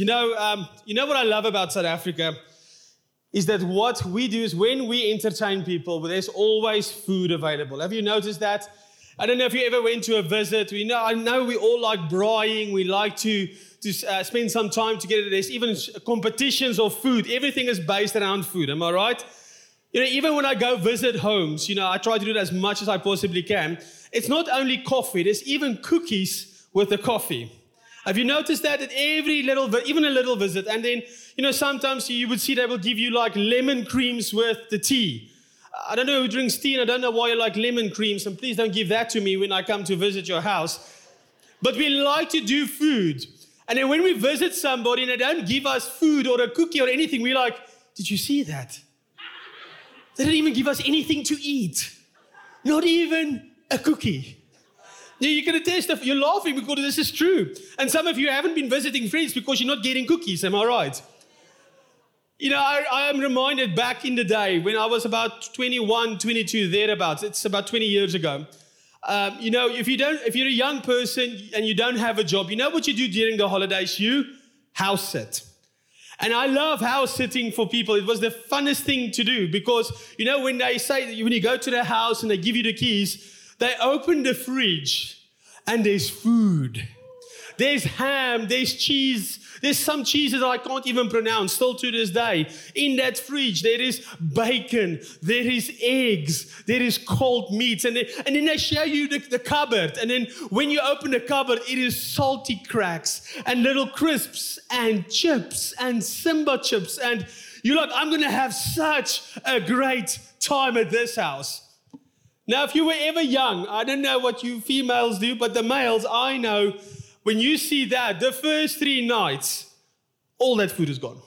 you know, um, you know what I love about South Africa is that what we do is when we entertain people, there's always food available. Have you noticed that? I don't know if you ever went to a visit. We know, I know we all like braaiing. We like to, to uh, spend some time together. There's even competitions of food. Everything is based around food. Am I right? You know, even when I go visit homes, you know, I try to do it as much as I possibly can. It's not only coffee, there's even cookies with the coffee. Have you noticed that at every little, even a little visit? And then, you know, sometimes you would see they will give you like lemon creams with the tea. I don't know who drinks tea, and I don't know why you like lemon creams, and please don't give that to me when I come to visit your house. But we like to do food. And then when we visit somebody and they don't give us food or a cookie or anything, we're like, Did you see that? They didn't even give us anything to eat, not even a cookie. You can attest you're laughing because this is true. And some of you haven't been visiting friends because you're not getting cookies, am I right? You know, I, I, am reminded back in the day when I was about 21, 22, thereabouts. It's about 20 years ago. Um, you know, if you don't, if you're a young person and you don't have a job, you know what you do during the holidays? You house sit. And I love house sitting for people. It was the funnest thing to do because, you know, when they say, when you go to their house and they give you the keys, they open the fridge and there's food. There's ham, there's cheese, there's some cheeses I can't even pronounce still to this day. In that fridge, there is bacon, there is eggs, there is cold meats, and then, and then they show you the, the cupboard. And then when you open the cupboard, it is Salticrax and little crisps and chips and Simba chips. And you're like, I'm gonna have such a great time at this house. Now, if you were ever young, I don't know what you females do, but the males, I know, when you see that, the first three nights, all that food is gone.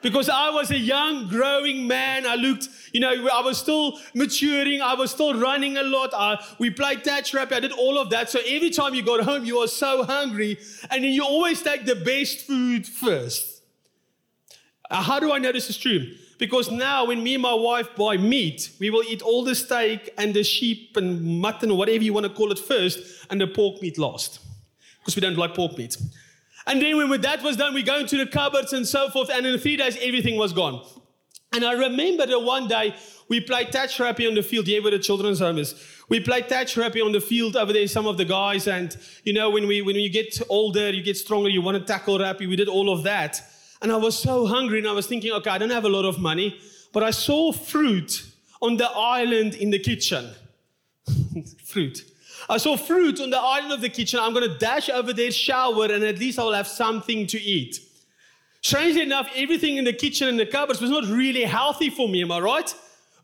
Because I was a young, growing man. I looked, you know, I was still maturing. I was still running a lot. I, we played touch rap. I did all of that. So every time you got home, you were so hungry. And then you always take the best food first. Uh, how do I know this is true? Because now, when me and my wife buy meat, we will eat all the steak and the sheep and mutton or whatever you want to call it first, and the pork meat last. Because we don't like pork meat. And then, when that was done, we go into the cupboards and so forth, and in three days, everything was gone. And I remember that one day we played touch rugby on the field here where the children's home is. We played touch rugby on the field over there, some of the guys, and you know, when we when you get older, you get stronger, you want to tackle rugby. We did all of that. And I was so hungry and I was thinking, okay, I don't have a lot of money, but I saw fruit on the island in the kitchen. fruit. I saw fruit on the island of the kitchen. I'm going to dash over there, shower, and at least I'll have something to eat. Strangely enough, everything in the kitchen and the cupboards was not really healthy for me, am I right?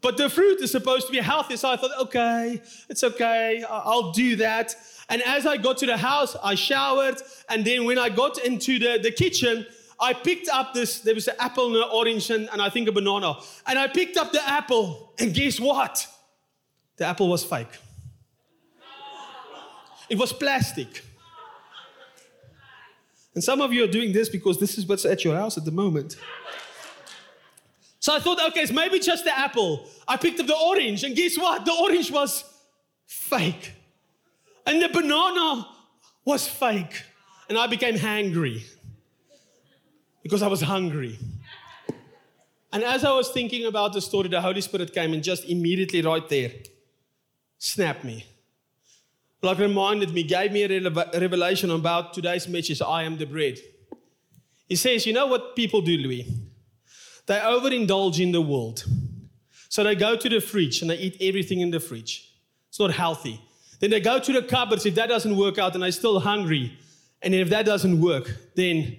But the fruit is supposed to be healthy. So I thought, okay, it's okay. I'll do that. And as I got to the house, I showered. And then when I got into the, the kitchen, I picked up this, there was an apple and an orange and, and I think a banana. And I picked up the apple, and guess what? The apple was fake. It was plastic. And some of you are doing this because this is what's at your house at the moment. So I thought, okay, it's maybe just the apple. I picked up the orange, and guess what? The orange was fake. And the banana was fake. And I became hangry because I was hungry. And as I was thinking about the story, the Holy Spirit came and just immediately right there snapped me. Like reminded me, gave me a revelation about today's message I am the bread. He says, You know what people do, Louis? They overindulge in the world. So they go to the fridge and they eat everything in the fridge. It's not healthy. Then they go to the cupboards. If that doesn't work out and they're still hungry, and if that doesn't work, then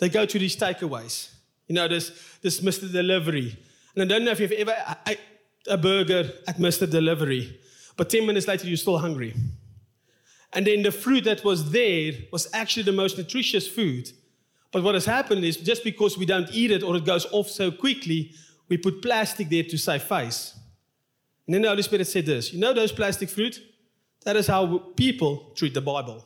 they go to these takeaways. You know, this, this Mr. Delivery. And I don't know if you've ever ate a burger at Mr. Delivery, but 10 minutes later you're still hungry. And then the fruit that was there was actually the most nutritious food. But what has happened is just because we don't eat it or it goes off so quickly, we put plastic there to save face. And then the Holy Spirit said this You know those plastic fruit? That is how people treat the Bible.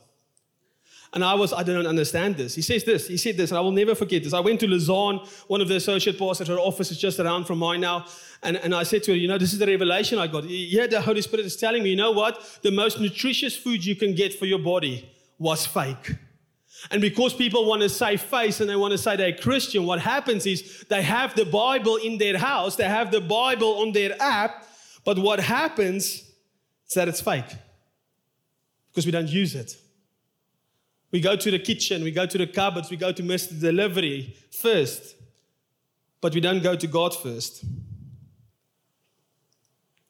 And I was, I don't understand this. He says this, he said this, and I will never forget this. I went to Lausanne, one of the associate pastors, her office is just around from mine now. And, and I said to her, you know, this is the revelation I got. Yeah, the Holy Spirit is telling me, you know what? The most nutritious food you can get for your body was fake. And because people want to save face and they want to say they're Christian, what happens is they have the Bible in their house, they have the Bible on their app, but what happens is that it's fake because we don't use it. We go to the kitchen, we go to the cupboards, we go to Mr. Delivery first, but we don't go to God first.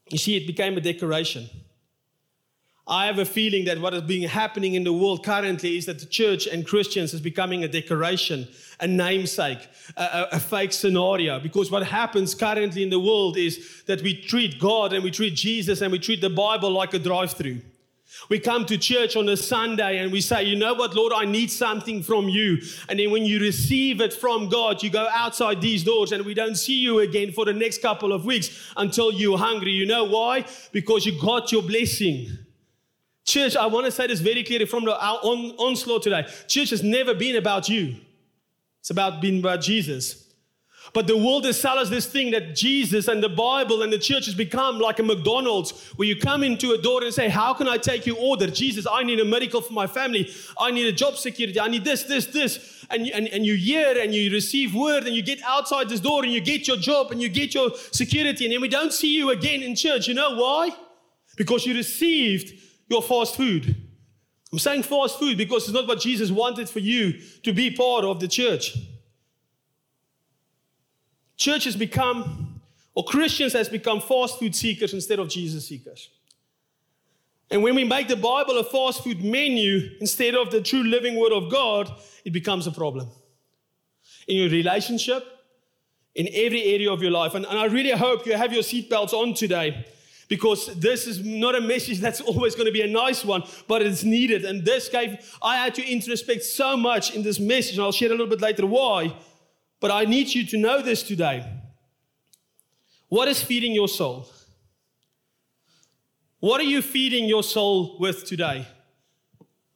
You see, it became a decoration. I have a feeling that what is being happening in the world currently is that the church and Christians is becoming a decoration, a namesake, a, a, a, fake scenario. Because what happens currently in the world is that we treat God and we treat Jesus and we treat the Bible like a drive-through. We come to church on a Sunday and we say, You know what, Lord, I need something from you. And then when you receive it from God, you go outside these doors and we don't see you again for the next couple of weeks until you're hungry. You know why? Because you got your blessing. Church, I want to say this very clearly from the on, onslaught today. Church has never been about you, it's about being about Jesus. But the world has sold us this thing that Jesus and the Bible and the church has become like a McDonald's where you come into a door and say, How can I take your order? Jesus, I need a miracle for my family. I need a job security. I need this, this, this. And, and, and you hear and you receive word and you get outside this door and you get your job and you get your security. And then we don't see you again in church. You know why? Because you received your fast food. I'm saying fast food because it's not what Jesus wanted for you to be part of the church. Church has become, or Christians has become fast food seekers instead of Jesus seekers. And when we make the Bible a fast food menu instead of the true living word of God, it becomes a problem. In your relationship, in every area of your life. And, and I really hope you have your seatbelts on today because this is not a message that's always going to be a nice one, but it's needed. And this gave, I had to introspect so much in this message, and I'll share a little bit later why. But I need you to know this today. What is feeding your soul? What are you feeding your soul with today?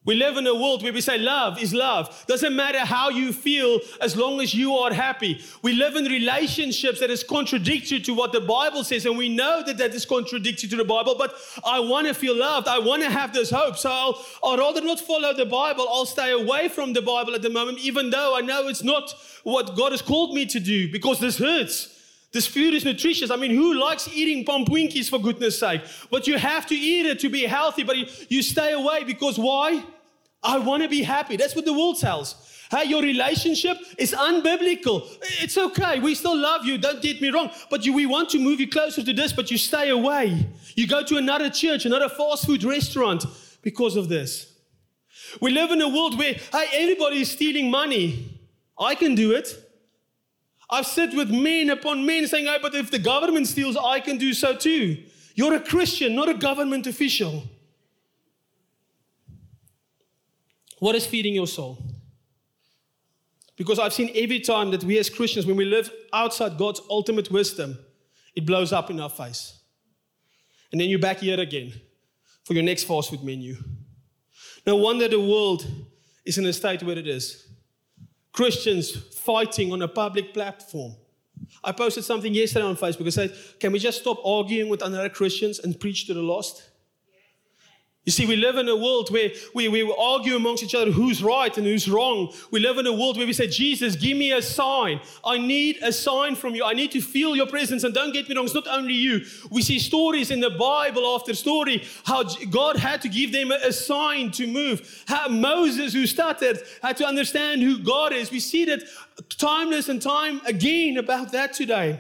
We live in a world where we say love is love. Doesn't matter how you feel as long as you are happy. We live in relationships that is contradictory to what the Bible says, and we know that that is contradictory to the Bible, but I want to feel loved. I want to have this hope. So I'll, I'll rather not follow the Bible. I'll stay away from the Bible at the moment, even though I know it's not what God has called me to do because this hurts. This food is nutritious. I mean, who likes eating pompoenkies for goodness sake? But you have to eat it to be healthy, but you stay away because why? I want to be happy. That's what the world tells. Hey, your relationship is unbiblical. It's okay. We still love you. Don't get me wrong. But you, we want to move you closer to this, but you stay away. You go to another church, another fast food restaurant because of this. We live in a world where, hey, everybody is stealing money. I can do it. I've sit with men upon men saying, hey, but if the government steals, I can do so too. You're a Christian, not a government official. What is feeding your soul? Because I've seen every time that we as Christians, when we live outside God's ultimate wisdom, it blows up in our face. And then you're back here again for your next fast food menu. No wonder the world is in a state where it is. Christians fighting on a public platform. I posted something yesterday on Facebook. I said, Can we just stop arguing with other Christians and preach to the lost? You see, we live in a world where we, we argue amongst each other who's right and who's wrong. We live in a world where we say, Jesus, give me a sign. I need a sign from you. I need to feel your presence. And don't get me wrong, it's not only you. We see stories in the Bible after story how God had to give them a, sign to move. How Moses, who stuttered, had to understand who God is. We see that timeless and time again about that today.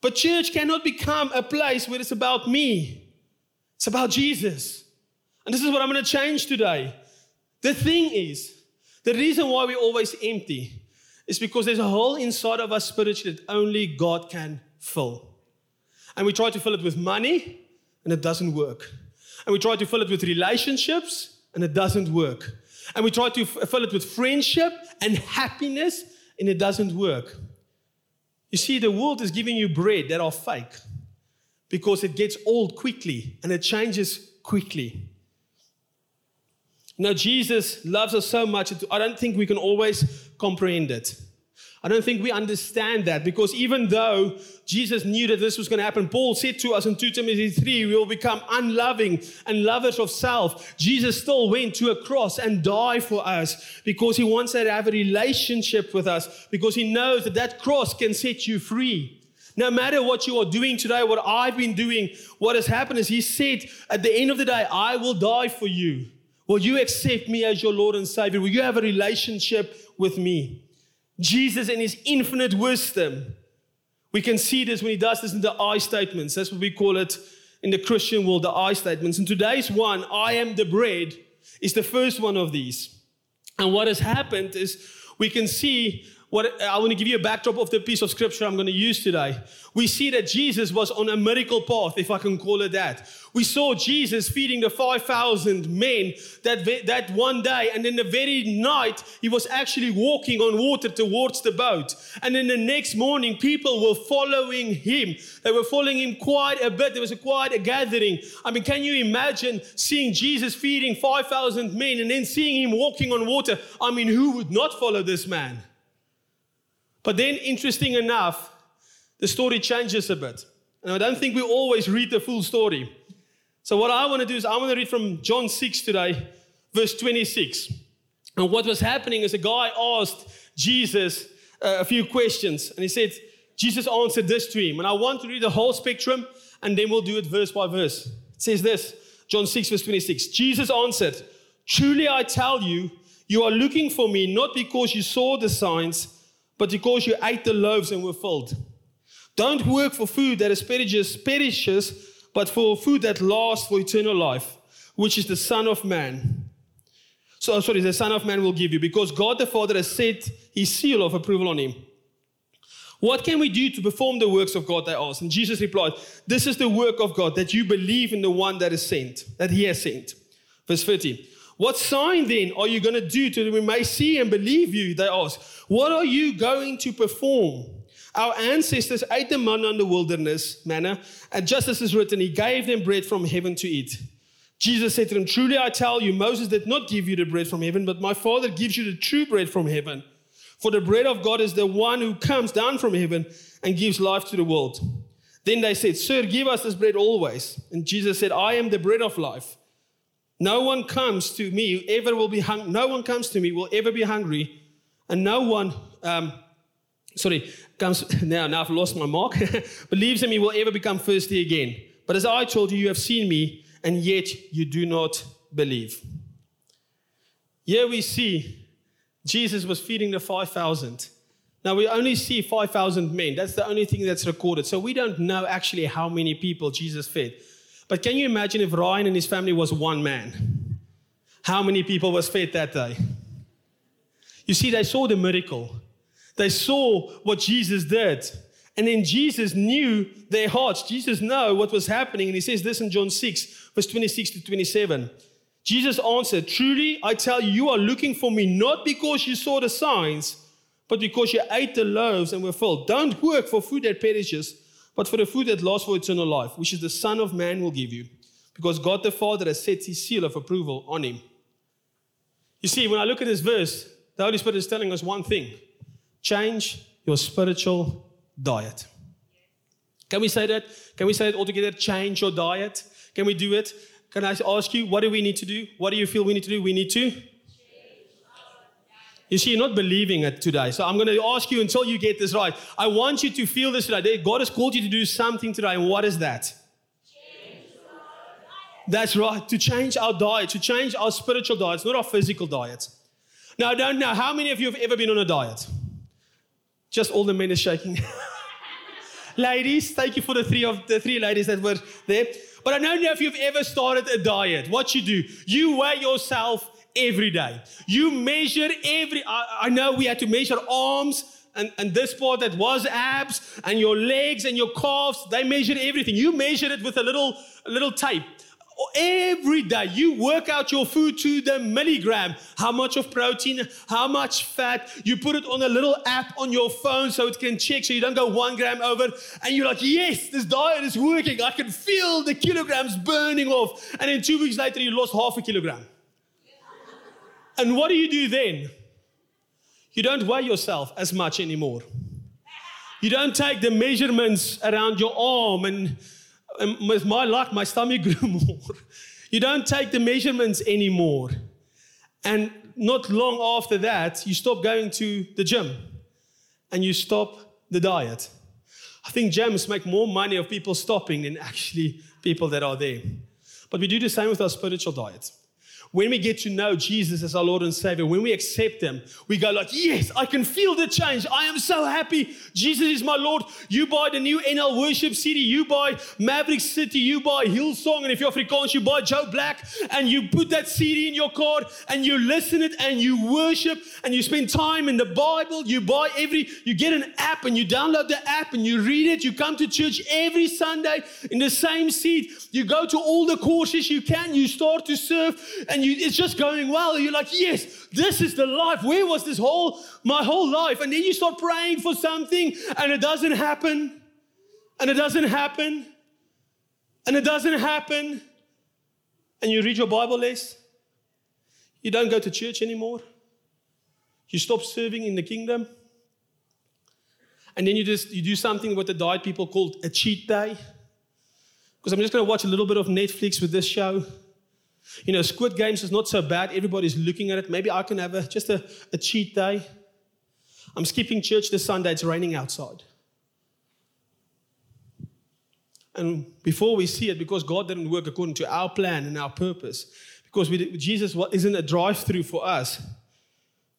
But church cannot become a place where it's about me. It's about Jesus. And this is what I'm going to change today. The thing is, the reason why we're always empty is because there's a hole inside of us spiritually that only God can fill. And we try to fill it with money, and it doesn't work. And we try to fill it with relationships, and it doesn't work. And we try to f- fill it with friendship and happiness, and it doesn't work. You see, the world is giving you bread that are fake because it gets old quickly and it changes quickly. Now, Jesus loves us so much, I don't think we can always comprehend it. I don't think we understand that because even though Jesus knew that this was going to happen, Paul said to us in 2 Timothy 3, we will become unloving and lovers of self. Jesus still went to a cross and died for us because he wants to have a relationship with us because he knows that that cross can set you free. No matter what you are doing today, what I've been doing, what has happened is he said at the end of the day, I will die for you. Will you accept me as your Lord and Savior? Will you have a relationship with me? Jesus, in his infinite wisdom, we can see this when he does this in the I statements. That's what we call it in the Christian world, the I statements. And today's one, I am the bread, is the first one of these. And what has happened is we can see what I want to give you a backdrop of the piece of scripture I'm going to use today. We see that Jesus was on a miracle path, if I can call it that. We saw Jesus feeding the 5,000 men that, that one day, and then the very night, he was actually walking on water towards the boat. And then the next morning, people were following him. They were following him quite a bit. There was a quite a gathering. I mean, can you imagine seeing Jesus feeding 5,000 men and then seeing him walking on water? I mean, who would not follow this man? But then, interesting enough, the story changes a bit. And I don't think we always read the full story. So, what I want to do is I want to read from John 6 today, verse 26. And what was happening is a guy asked Jesus uh, a few questions, and he said, Jesus answered this to him. And I want to read the whole spectrum, and then we'll do it verse by verse. It says this John 6, verse 26. Jesus answered, Truly I tell you, you are looking for me not because you saw the signs but because you ate the loaves and were filled. Don't work for food that is perishes, perishes, but for food that lasts for eternal life, which is the Son of Man. So, sorry, the Son of Man will give you, because God the Father has set his seal of approval on him. What can we do to perform the works of God? They asked. And Jesus replied, This is the work of God, that you believe in the one that is sent, that he has sent. Verse 30. What sign then are you going to do to that we may see and believe you? They ask. What are you going to perform? Our ancestors ate the manna in the wilderness manna, and just as is written, He gave them bread from heaven to eat. Jesus said to them, Truly I tell you, Moses did not give you the bread from heaven, but my Father gives you the true bread from heaven. For the bread of God is the one who comes down from heaven and gives life to the world. Then they said, Sir, give us this bread always. And Jesus said, I am the bread of life. No one comes to me ever will be hung- no one comes to me will ever be hungry, and no one um, sorry comes now now I've lost my mark believes in me will ever become thirsty again. But as I told you, you have seen me, and yet you do not believe. Here we see Jesus was feeding the 5,000. Now we only see 5,000 men. That's the only thing that's recorded. So we don't know actually how many people Jesus fed. But can you imagine if Ryan and his family was one man? How many people was fed that day? You see, they saw the miracle. They saw what Jesus did. And then Jesus knew their hearts. Jesus knew what was happening. And he says this in John 6, verse 26 to 27. Jesus answered, Truly, I tell you, you are looking for me not because you saw the signs, but because you ate the loaves and were filled. Don't work for food that perishes but for the food that lasts for eternal life, which is the Son of Man will give you, because God the Father has set his seal of approval on him. You see, when I look at this verse, the Holy Spirit is telling us one thing change your spiritual diet. Can we say that? Can we say it all together? Change your diet. Can we do it? Can I ask you, what do we need to do? What do you feel we need to do? We need to you see, you're not believing it today. So I'm going to ask you until you get this right. I want you to feel this today. God has called you to do something today. And what is that? Change. That's right. To change our diet, to change our spiritual diets, not our physical diets. Now, I don't know how many of you have ever been on a diet. Just all the men are shaking. ladies, thank you for the three of the three ladies that were there. But I don't know if you've ever started a diet. What you do, you weigh yourself every day. You measure every, I, I know we had to measure arms and, and this part that was abs and your legs and your calves, they measured everything. You measured it with a little, a little tape. Every day you work out your food to the milligram. How much of protein, how much fat. You put it on a little app on your phone so it can check so you don't go one gram over. And you're like, yes, this diet is working. I can feel the kilograms burning off. And then two weeks later, you lost half a kilogram. And what do you do then? You don't weigh yourself as much anymore. You don't take the measurements around your arm, and, and with my luck, my stomach grew more. You don't take the measurements anymore. And not long after that, you stop going to the gym and you stop the diet. I think gyms make more money of people stopping than actually people that are there. But we do the same with our spiritual diet. When we get to know Jesus as our Lord and Savior, when we accept Him, we go like, yes, I can feel the change. I am so happy. Jesus is my Lord. You buy the new NL Worship CD, you buy Maverick City, you buy Hillsong, and if you're Afrikaans, you buy Joe Black, and you put that CD in your car, and you listen it, and you worship, and you spend time in the Bible. You buy every, you get an app, and you download the app, and you read it. You come to church every Sunday in the same seat. You go to all the courses you can. You start to serve, and and you, it's just going well. You're like, yes, this is the life. Where was this whole, my whole life? And then you start praying for something and it doesn't happen. And it doesn't happen. And it doesn't happen. And you read your Bible less. You don't go to church anymore. You stop serving in the kingdom. And then you just you do something what the diet people called a cheat day. Because I'm just going to watch a little bit of Netflix with this show. You know, Squid Games is not so bad. Everybody's looking at it. Maybe I can have a, just a, a cheat day. I'm skipping church this Sunday. It's raining outside. And before we see it, because God didn't work according to our plan and our purpose, because we, Jesus isn't a drive through for us,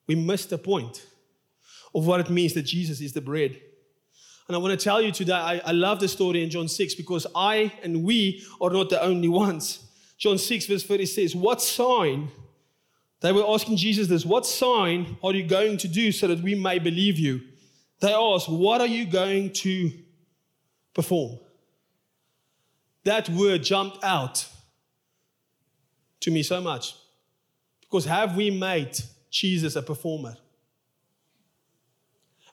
we missed the point of what it means that Jesus is the bread. And I want to tell you today, I, I love the story in John 6 because I and we are not the only ones. John 6, verse 30 says, What sign? They were asking Jesus this, What sign are you going to do so that we may believe you? They asked, What are you going to perform? That word jumped out to me so much. Because have we made Jesus a performer?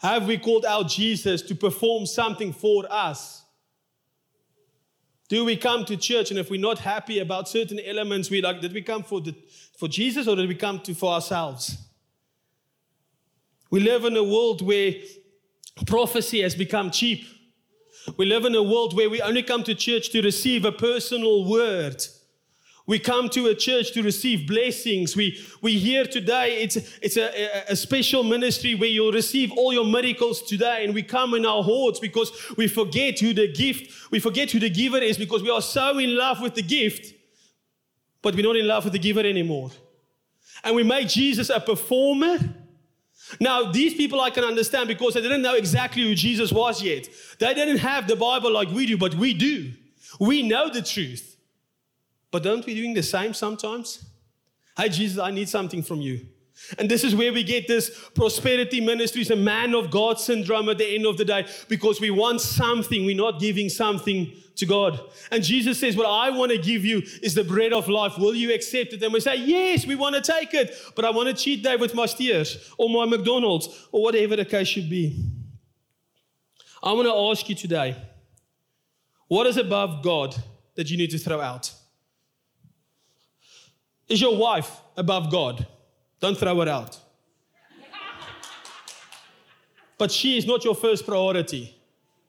Have we called out Jesus to perform something for us? Do we come to church and if we're not happy about certain elements, we like, did we come for, the, for Jesus or did we come to for ourselves? We live in a world where prophecy has become cheap. We live in a world where we only come to church to receive a personal word. We come to a church to receive blessings. We, we hear today, it's, it's a, a, special ministry where you'll receive all your miracles today. And we come in our hordes because we forget who the gift, we forget who the giver is because we are so in love with the gift, but we're not in love with the giver anymore. And we make Jesus a performer. Now, these people I can understand because they didn't know exactly who Jesus was yet. They didn't have the Bible like we do, but we do. We know the truth. But don't we doing the same sometimes? Hey, Jesus, I need something from you. And this is where we get this prosperity ministries, a man of God syndrome at the end of the day, because we want something, we're not giving something to God. And Jesus says, What I want to give you is the bread of life. Will you accept it? And we say, Yes, we want to take it, but I want to cheat day with my Steers or my McDonald's or whatever the case should be. I want to ask you today what is above God that you need to throw out? Is your wife above God? Don't throw her out. but she is not your first priority.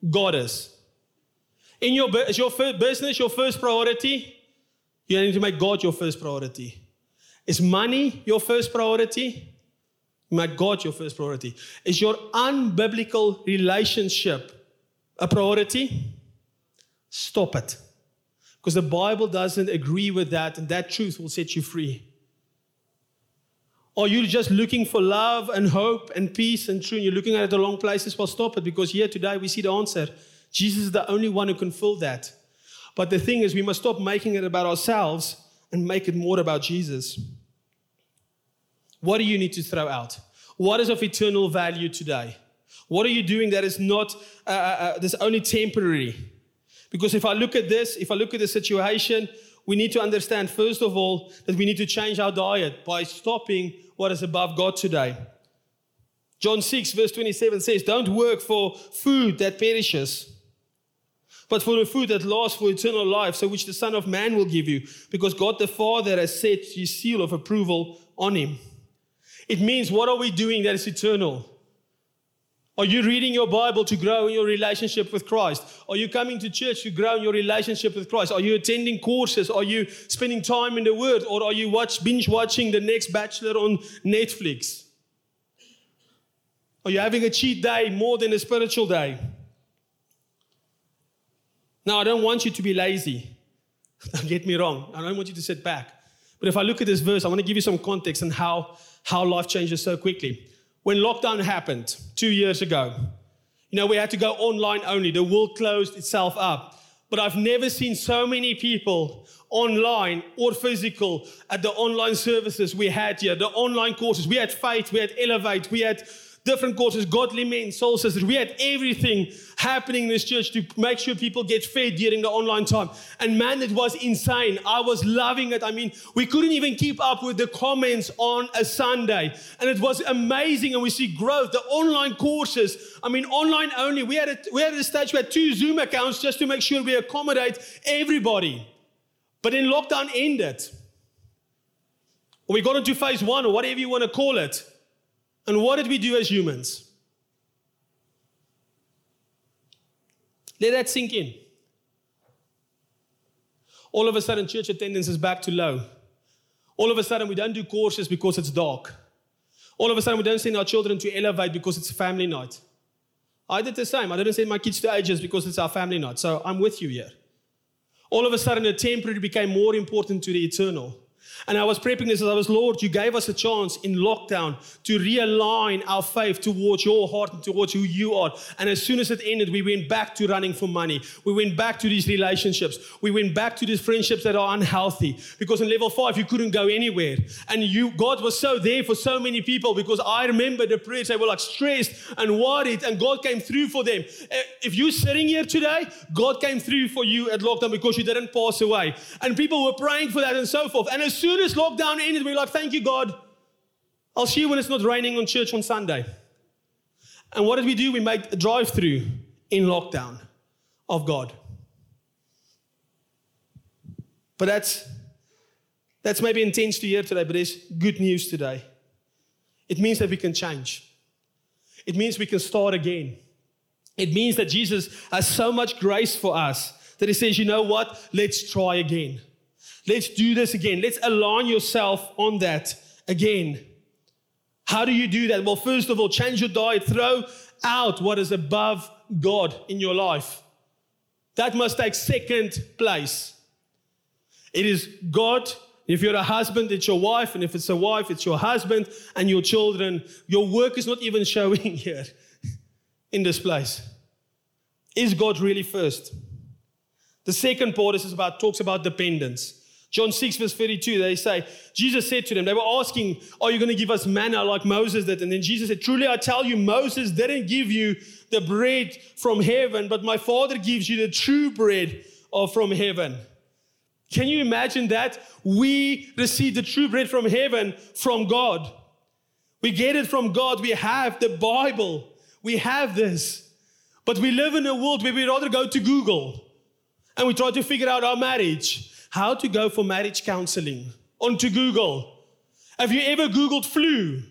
God is. In your, is your business your first priority? You need to make God your first priority. Is money your first priority? Make God your first priority. Is your unbiblical relationship a priority? Stop it. Because the Bible doesn't agree with that, and that truth will set you free. Are you just looking for love and hope and peace and truth? And you're looking at it the wrong places? Well, stop it because here today we see the answer. Jesus is the only one who can fill that. But the thing is, we must stop making it about ourselves and make it more about Jesus. What do you need to throw out? What is of eternal value today? What are you doing that is not, uh, uh, uh that's only temporary? Because if I look at this, if I look at the situation, we need to understand, first of all, that we need to change our diet by stopping what is above God today. John 6, verse 27 says, Don't work for food that perishes, but for the food that lasts for eternal life, so which the Son of Man will give you, because God the Father has set his seal of approval on him. It means what are we doing that is eternal? Are you reading your Bible to grow in your relationship with Christ? Are you coming to church to grow in your relationship with Christ? Are you attending courses? Are you spending time in the Word? Or are you watch, binge watching the next Bachelor on Netflix? Are you having a cheat day more than a spiritual day? Now, I don't want you to be lazy. Don't get me wrong. I don't want you to sit back. But if I look at this verse, I want to give you some context on how, how life changes so quickly. When lockdown happened two years ago, you know, we had to go online only. The world closed itself up. But I've never seen so many people online or physical at the online services we had here, the online courses. We had Faith, we had Elevate, we had different courses, godly men, soul sisters. We had everything happening in this church to make sure people get fed during the online time. And man, it was insane. I was loving it. I mean, we couldn't even keep up with the comments on a Sunday. And it was amazing. And we see growth. The online courses, I mean, online only. We had a, we had a stage, we had two Zoom accounts just to make sure we accommodate everybody. But then lockdown ended. we got into phase one or whatever you want to call it. And what did we do as humans? Let that sink in. All of a sudden, church attendance is back to low. All of a sudden, we don't do courses because it's dark. All of a sudden, we don't send our children to elevate because it's family night. I did the same. I didn't send my kids to ages because it's our family night. So I'm with you here. All of a sudden, the temporary became more important to the eternal. And I was prepping this as I was, Lord, you gave us a chance in lockdown to realign our faith towards your heart and towards who you are. And as soon as it ended, we went back to running for money. We went back to these relationships. We went back to these friendships that are unhealthy. Because in level five, you couldn't go anywhere. And you, God was so there for so many people because I remember the prayers, they were like stressed and worried, and God came through for them. Eh, if you're sitting here today, God came through for you at lockdown because you didn't pass away. And people were praying for that and so forth. And as soon soon as lockdown ended, we are like, thank you, God. I'll see you when it's not raining on church on Sunday. And what did we do? We made a drive through in lockdown of God. But that's, that's maybe intense to hear today, but it's good news today. It means that we can change, it means we can start again. It means that Jesus has so much grace for us that he says, you know what? Let's try again. Let's do this again. Let's align yourself on that again. How do you do that? Well, first of all, change your diet. Throw out what is above God in your life. That must take second place. It is God. If you're a husband, it's your wife. And if it's a wife, it's your husband and your children. Your work is not even showing here in this place. Is God really first? The second part is about talks about dependence. John 6, verse 32, they say, Jesus said to them, they were asking, Are you going to give us manna like Moses did? And then Jesus said, Truly I tell you, Moses didn't give you the bread from heaven, but my Father gives you the true bread from heaven. Can you imagine that? We receive the true bread from heaven from God. We get it from God. We have the Bible. We have this. But we live in a world where we rather go to Google and we try to figure out our marriage how to go for marriage counseling onto Google. Have you ever Googled flu?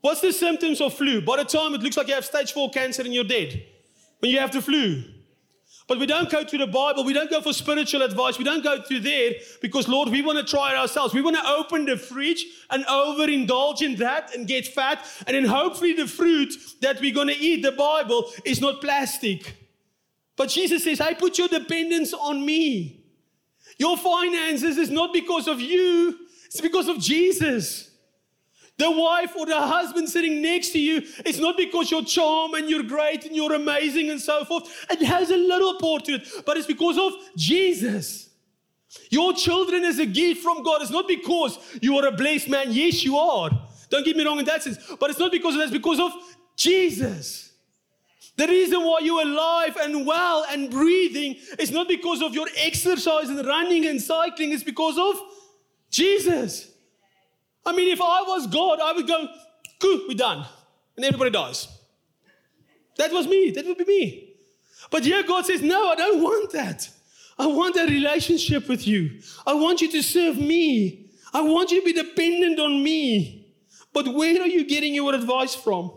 What's the symptoms of flu? By the time it looks like you have stage four cancer and you're dead when you have the flu. But we don't go to the Bible. We don't go for spiritual advice. We don't go to there because, Lord, we want to try it ourselves. We want to open the fridge and overindulge in that and get fat. And then hopefully the fruit that we're going to eat, the Bible, is not plastic. But Jesus says, I put your dependence on me. Your finances is not because of you, it's because of Jesus. The wife or the husband sitting next to you, it's not because you're charm and you're great and you're amazing and so forth. It has a little part to it, but it's because of Jesus. Your children is a gift from God. It's not because you are a blessed man. Yes, you are. Don't get me wrong in that sense. But it's not because of that, it's because of Jesus. The reason why you're alive and well and breathing is not because of your exercise and running and cycling, it's because of Jesus. I mean, if I was God, I would go, good, we're done. And everybody dies. That was me. That would be me. But here God says, no, I don't want that. I want a relationship with you. I want you to serve me. I want you to be dependent on me. But where are you getting your advice from?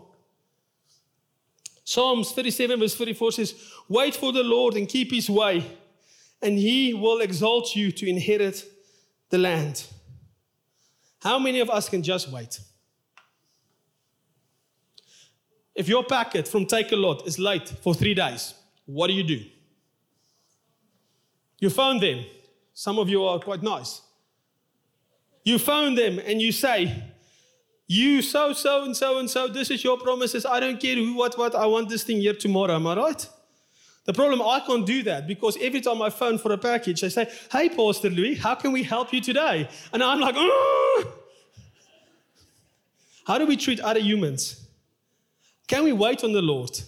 Psalms 37, verse 34 says, Wait for the Lord and keep his way, and he will exalt you to inherit the land. How many of us can just wait? If your packet from Takealot is late for three days, what do you do? You phone them. Some of you are quite nice. You phone them and you say, You so, so, and so, and so, this is your promises. I don't care who, what, what. I want this thing here tomorrow. Am I right? The problem, I can't do that because every time I phone for a package, they say, Hey, Pastor Louis, how can we help you today? And I'm like, oh! How do we treat other humans? Can we wait on the Lord?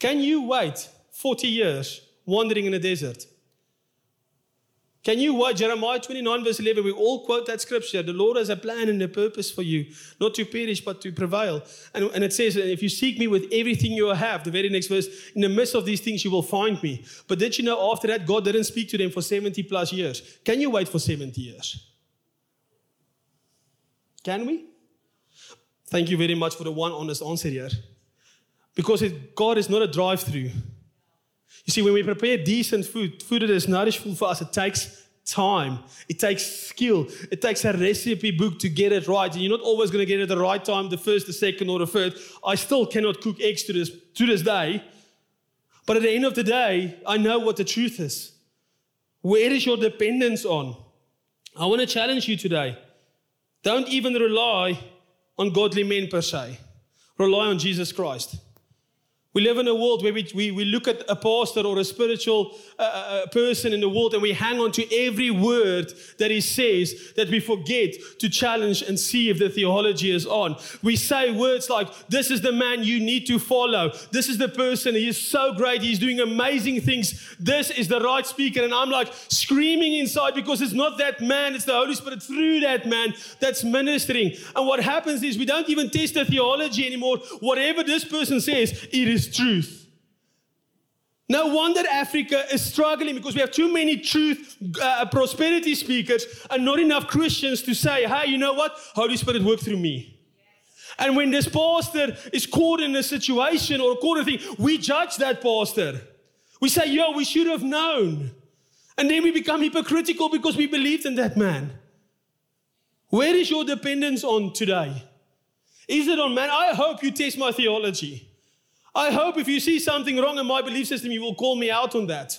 Can you wait 40 years wandering in a desert? Can you wait? Jeremiah 29, verse 11, we all quote that scripture. The Lord has a plan and a purpose for you, not to perish, but to prevail. And, and it says, if you seek me with everything you have, the very next verse, in the midst of these things, you will find me. But did you know after that, God didn't speak to them for 70 plus years? Can you wait for 70 years? Can we? Thank you very much for the one honest answer here. Because it, God is not a drive through. You see, when we prepare decent food, food that is nourishful for us, it takes time. It takes skill. It takes a recipe book to get it right. And you're not always going to get it at the right time, the first, the second, or the third. I still cannot cook eggs to this, to this day. But at the end of the day, I know what the truth is. Where is your dependence on? I want to challenge you today. Don't even rely on godly men per se. Rely on Jesus Christ. We live in a world where we, we, we look at a pastor or a spiritual uh, uh, uh, person in the world and we hang on to every word that he says that we forget to challenge and see if the theology is on. We say words like, This is the man you need to follow. This is the person. He is so great. He's doing amazing things. This is the right speaker. And I'm like screaming inside because it's not that man, it's the Holy Spirit through that man that's ministering. And what happens is we don't even test the theology anymore. Whatever this person says, it is is truth. No wonder Africa is struggling because we have too many truth uh, prosperity speakers and not enough Christians to say, hey, you know what? Holy Spirit, work through me. And when this pastor is caught in a situation or caught in a thing, we judge that pastor. We say, yo, we should have known. And then we become hypocritical because we believed in that man. Where is your dependence on today? Is it on man? I hope you test my theology. I hope if you see something wrong in my belief system, you will call me out on that.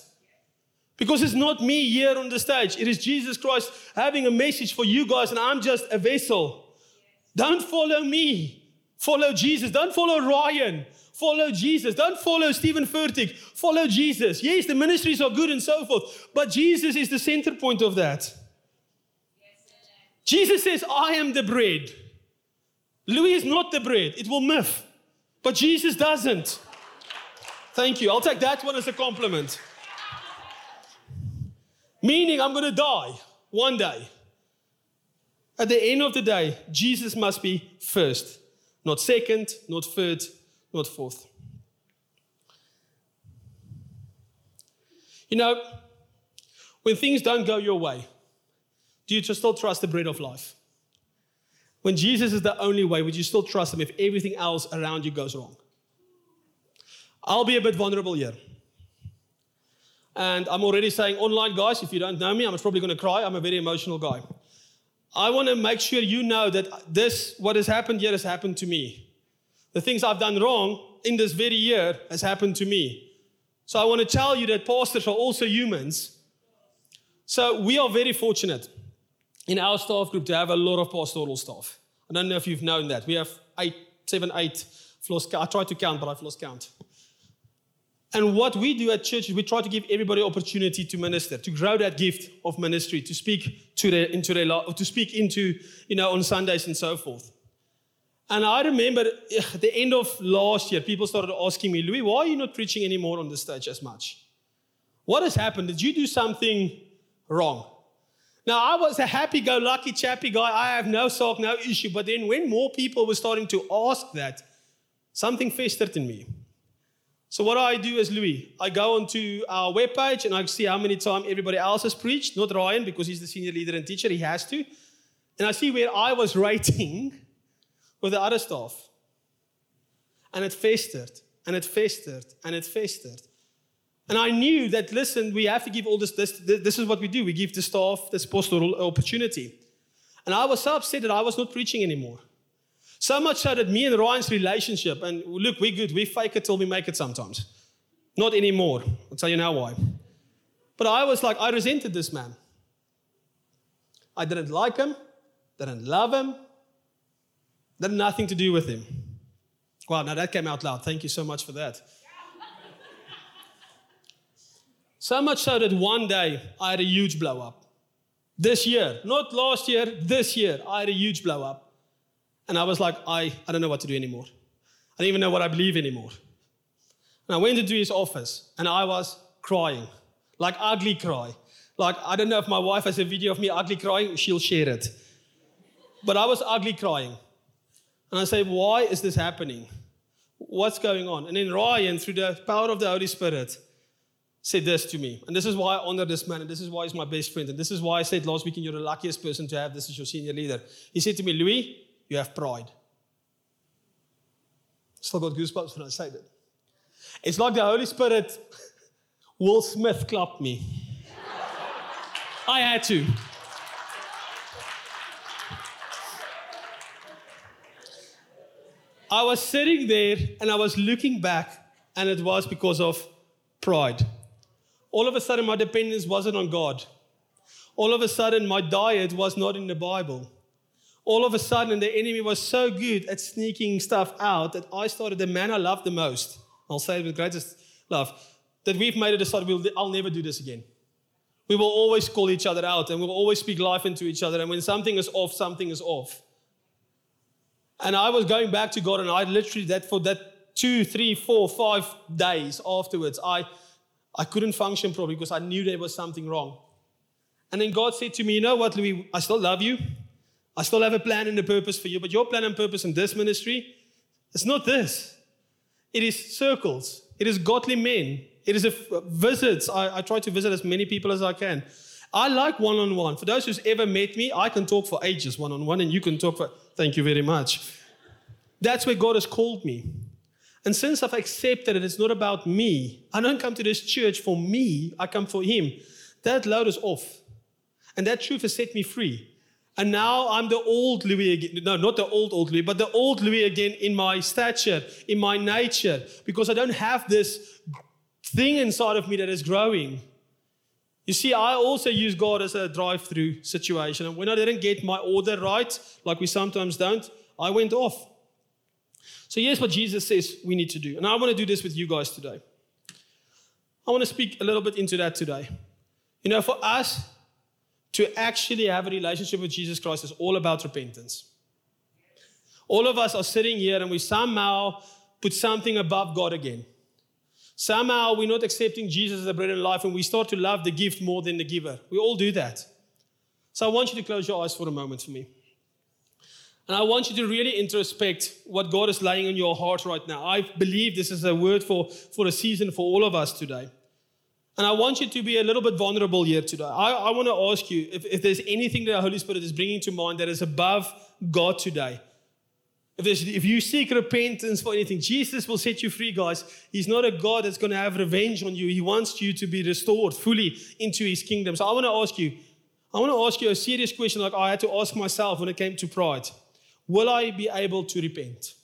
Because it's not me here on the stage, it is Jesus Christ having a message for you guys, and I'm just a vessel. Don't follow me, follow Jesus. Don't follow Ryan, follow Jesus. Don't follow Stephen Furtick, follow Jesus. Yes, the ministries are good and so forth, but Jesus is the center point of that. Jesus says, I am the bread. Louis is not the bread, it will miff. But Jesus doesn't. Thank you. I'll take that one as a compliment. Meaning, I'm going to die one day. At the end of the day, Jesus must be first, not second, not third, not fourth. You know, when things don't go your way, do you just still trust the bread of life? When Jesus is the only way, would you still trust him if everything else around you goes wrong? I'll be a bit vulnerable here. And I'm already saying online, guys, if you don't know me, I'm probably going to cry. I'm a very emotional guy. I want to make sure you know that this, what has happened here, has happened to me. The things I've done wrong in this very year has happened to me. So I want to tell you that pastors are also humans. So we are very fortunate in our staff group to have a lot of pastoral staff. I don't know if you've known that. We have eight, seven, eight. Lost, I tried to count, but I've lost count. And what we do at church is we try to give everybody opportunity to minister, to grow that gift of ministry, to speak to their, into their life, to speak into, you know, on Sundays and so forth. And I remember at the end of last year, people started asking me, Louis, why are you not preaching anymore on the stage as much? What has happened? Did you do something wrong? Now, I was a happy go lucky, chappy guy. I have no sulk, no issue. But then, when more people were starting to ask that, something festered in me. So, what I do is, Louis, I go onto our webpage and I see how many times everybody else has preached. Not Ryan, because he's the senior leader and teacher, he has to. And I see where I was rating with the other staff. And it festered, and it festered, and it festered. And I knew that, listen, we have to give all this, this, this is what we do. We give the staff this pastoral opportunity. And I was so upset that I was not preaching anymore. So much so that me and Ryan's relationship, and look, we're good, we fake it till we make it sometimes. Not anymore. I'll tell you now why. But I was like, I resented this man. I didn't like him, didn't love him, had nothing to do with him. Wow, now that came out loud. Thank you so much for that. So much so that one day I had a huge blow up. This year, not last year, this year, I had a huge blow up. And I was like, I, I don't know what to do anymore. I don't even know what I believe anymore. And I went into his office and I was crying, like ugly cry. Like, I don't know if my wife has a video of me ugly crying, she'll share it. But I was ugly crying. And I say, why is this happening? What's going on? And then Ryan, through the power of the Holy Spirit, said this to me. And this is why I honor this man, and this is why he's my best friend. And this is why I said last week, you're the luckiest person to have this as your senior leader. He said to me, Louis, you have pride. Still got goosebumps when I say that. It's like the Holy Spirit, Will Smith clapped me. I had to. I was sitting there and I was looking back, and it was because of pride. All of a sudden, my dependence wasn't on God. All of a sudden, my diet was not in the Bible. All of a sudden, the enemy was so good at sneaking stuff out that I started the man I loved the most. I'll say it with greatest love. That we've made a decision, we'll, I'll never do this again. We will always call each other out and we'll always speak life into each other. And when something is off, something is off. And I was going back to God, and I literally, that for that two, three, four, five days afterwards, I, I couldn't function properly because I knew there was something wrong. And then God said to me, You know what, Louis, I still love you. I still have a plan and a purpose for you, but your plan and purpose in this ministry, it's not this. It is circles, it is godly men, it is a, uh, visits. I, I try to visit as many people as I can. I like one on one. For those who's ever met me, I can talk for ages one on one, and you can talk for, thank you very much. That's where God has called me. And since I've accepted it, it's not about me. I don't come to this church for me, I come for Him. That load is off. And that truth has set me free. And now I'm the old Louis again. No, not the old, old Louis, but the old Louis again in my stature, in my nature, because I don't have this thing inside of me that is growing. You see, I also use God as a drive through situation. And when I didn't get my order right, like we sometimes don't, I went off. So, here's what Jesus says we need to do. And I want to do this with you guys today. I want to speak a little bit into that today. You know, for us to actually have a relationship with Jesus Christ is all about repentance. All of us are sitting here and we somehow put something above God again. Somehow we're not accepting Jesus as the bread of life and we start to love the gift more than the giver. We all do that. So I want you to close your eyes for a moment for me. And I want you to really introspect what God is laying on your heart right now. I believe this is a word for, for a season for all of us today. And I want you to be a little bit vulnerable here today. I, I want to ask you if, if there's anything that the Holy Spirit is bringing to mind that is above God today. If, if you seek repentance for anything, Jesus will set you free, guys. He's not a God that's going to have revenge on you. He wants you to be restored fully into his kingdom. So I want to ask you, I want to ask you a serious question like I had to ask myself when it came to pride. Will I be able to repent?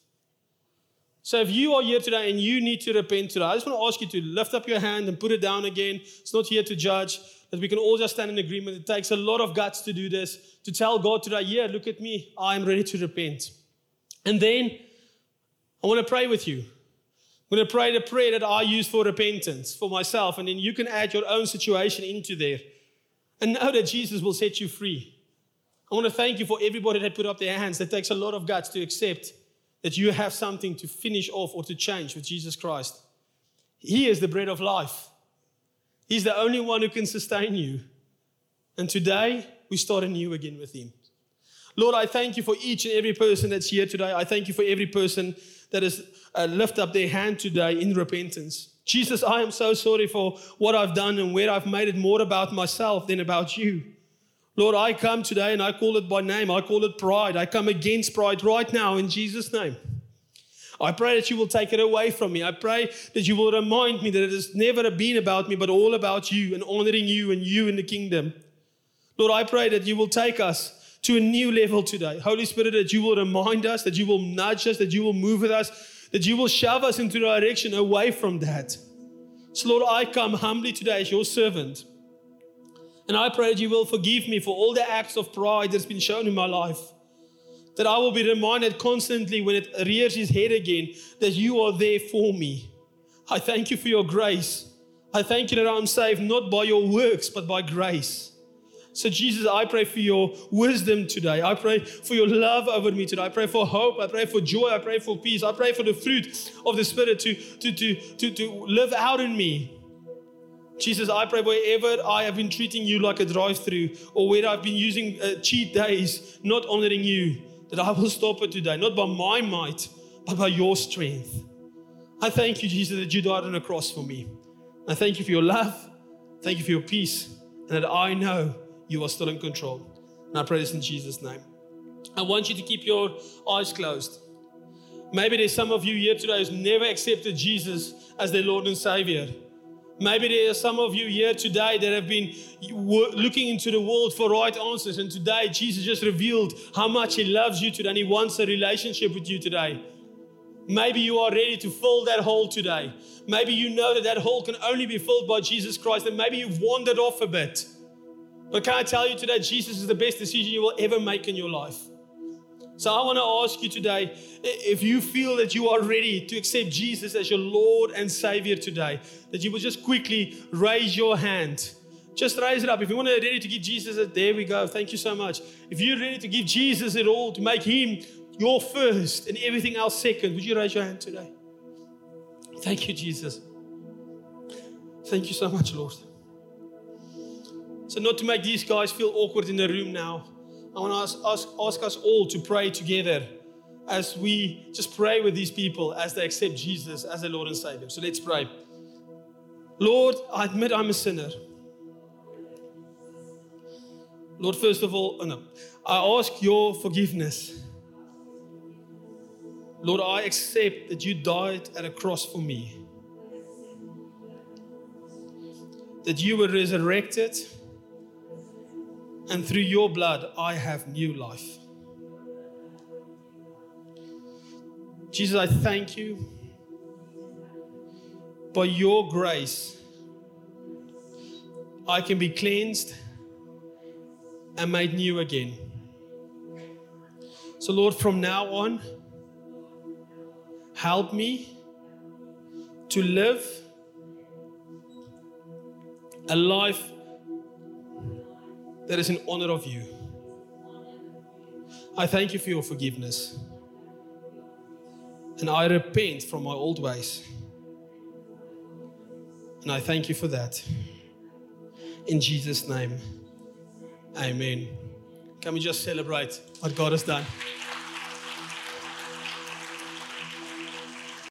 So if you are here today and you need to repent today, I just want to ask you to lift up your hand and put it down again. It's not here to judge, that we can all just stand in agreement. It takes a lot of guts to do this, to tell God today, yeah, look at me, I'm ready to repent. And then I want to pray with you. I'm going to pray the prayer that I use for repentance for myself, and then you can add your own situation into there. And know that Jesus will set you free. I want to thank you for everybody that put up their hands. That takes a lot of guts to accept that you have something to finish off or to change with Jesus Christ. He is the bread of life. He's the only one who can sustain you. And today, we start anew again with Him. Lord, I thank you for each and every person that's here today. I thank you for every person that has uh, lifted up their hand today in repentance. Jesus, I am so sorry for what I've done and where I've made it more about myself than about you. Lord, I come today and I call it by name. I call it pride. I come against pride right now in Jesus' name. I pray that you will take it away from me. I pray that you will remind me that it has never been about me, but all about you and honoring you and you in the kingdom. Lord, I pray that you will take us to a new level today. Holy Spirit, that you will remind us, that you will nudge us, that you will move with us, that you will shove us into the direction away from that. So, Lord, I come humbly today as your servant. And I pray that you will forgive me for all the acts of pride that's been shown in my life that I will be reminded constantly when it rears its head again that you are there for me. I thank you for your grace. I thank you that I'm saved not by your works, but by grace. So, Jesus, I pray for your wisdom today. I pray for your love over me today. I pray for hope. I pray for joy. I pray for peace. I pray for the fruit of the Spirit to, to, to, to, to live out in me. Jesus, I pray wherever I have been treating you like a drive through or where I've been using uh, cheat days, not honoring you, that I will stop it today, not by my might, but by your strength. I thank you, Jesus, that you died on the cross for me. I thank you for your love. Thank you for your peace. And that I know you are still in control. And I pray this in Jesus' name. I want you to keep your eyes closed. Maybe there's some of you here today who's never accepted Jesus as their Lord and Savior. Maybe there are some of you here today that have been looking into the world for right answers, and today Jesus just revealed how much He loves you today and He wants a relationship with you today. Maybe you are ready to fill that hole today. Maybe you know that that hole can only be filled by Jesus Christ, and maybe you've wandered off a bit. But can I tell you today, Jesus is the best decision you will ever make in your life. So I want to ask you today if you feel that you are ready to accept Jesus as your Lord and Savior today, that you will just quickly raise your hand. Just raise it up. If you want to ready to give Jesus a there we go. Thank you so much. If you're ready to give Jesus it all, to make him your first and everything else second, would you raise your hand today? Thank you, Jesus. Thank you so much, Lord. So, not to make these guys feel awkward in the room now. I want to ask, ask, ask us all to pray together as we just pray with these people as they accept Jesus as their Lord and Savior. So let's pray. Lord, I admit I'm a sinner. Lord, first of all, oh no, I ask your forgiveness. Lord, I accept that you died at a cross for me, that you were resurrected and through your blood, I have new life. Jesus, I thank you. By your grace, I can be cleansed and made new again. So, Lord, from now on, help me to live a life that is in honor of you. I thank you for your forgiveness. And I repent from my old ways. And I thank you for that. In Jesus' name, amen. Can we just celebrate what God has done?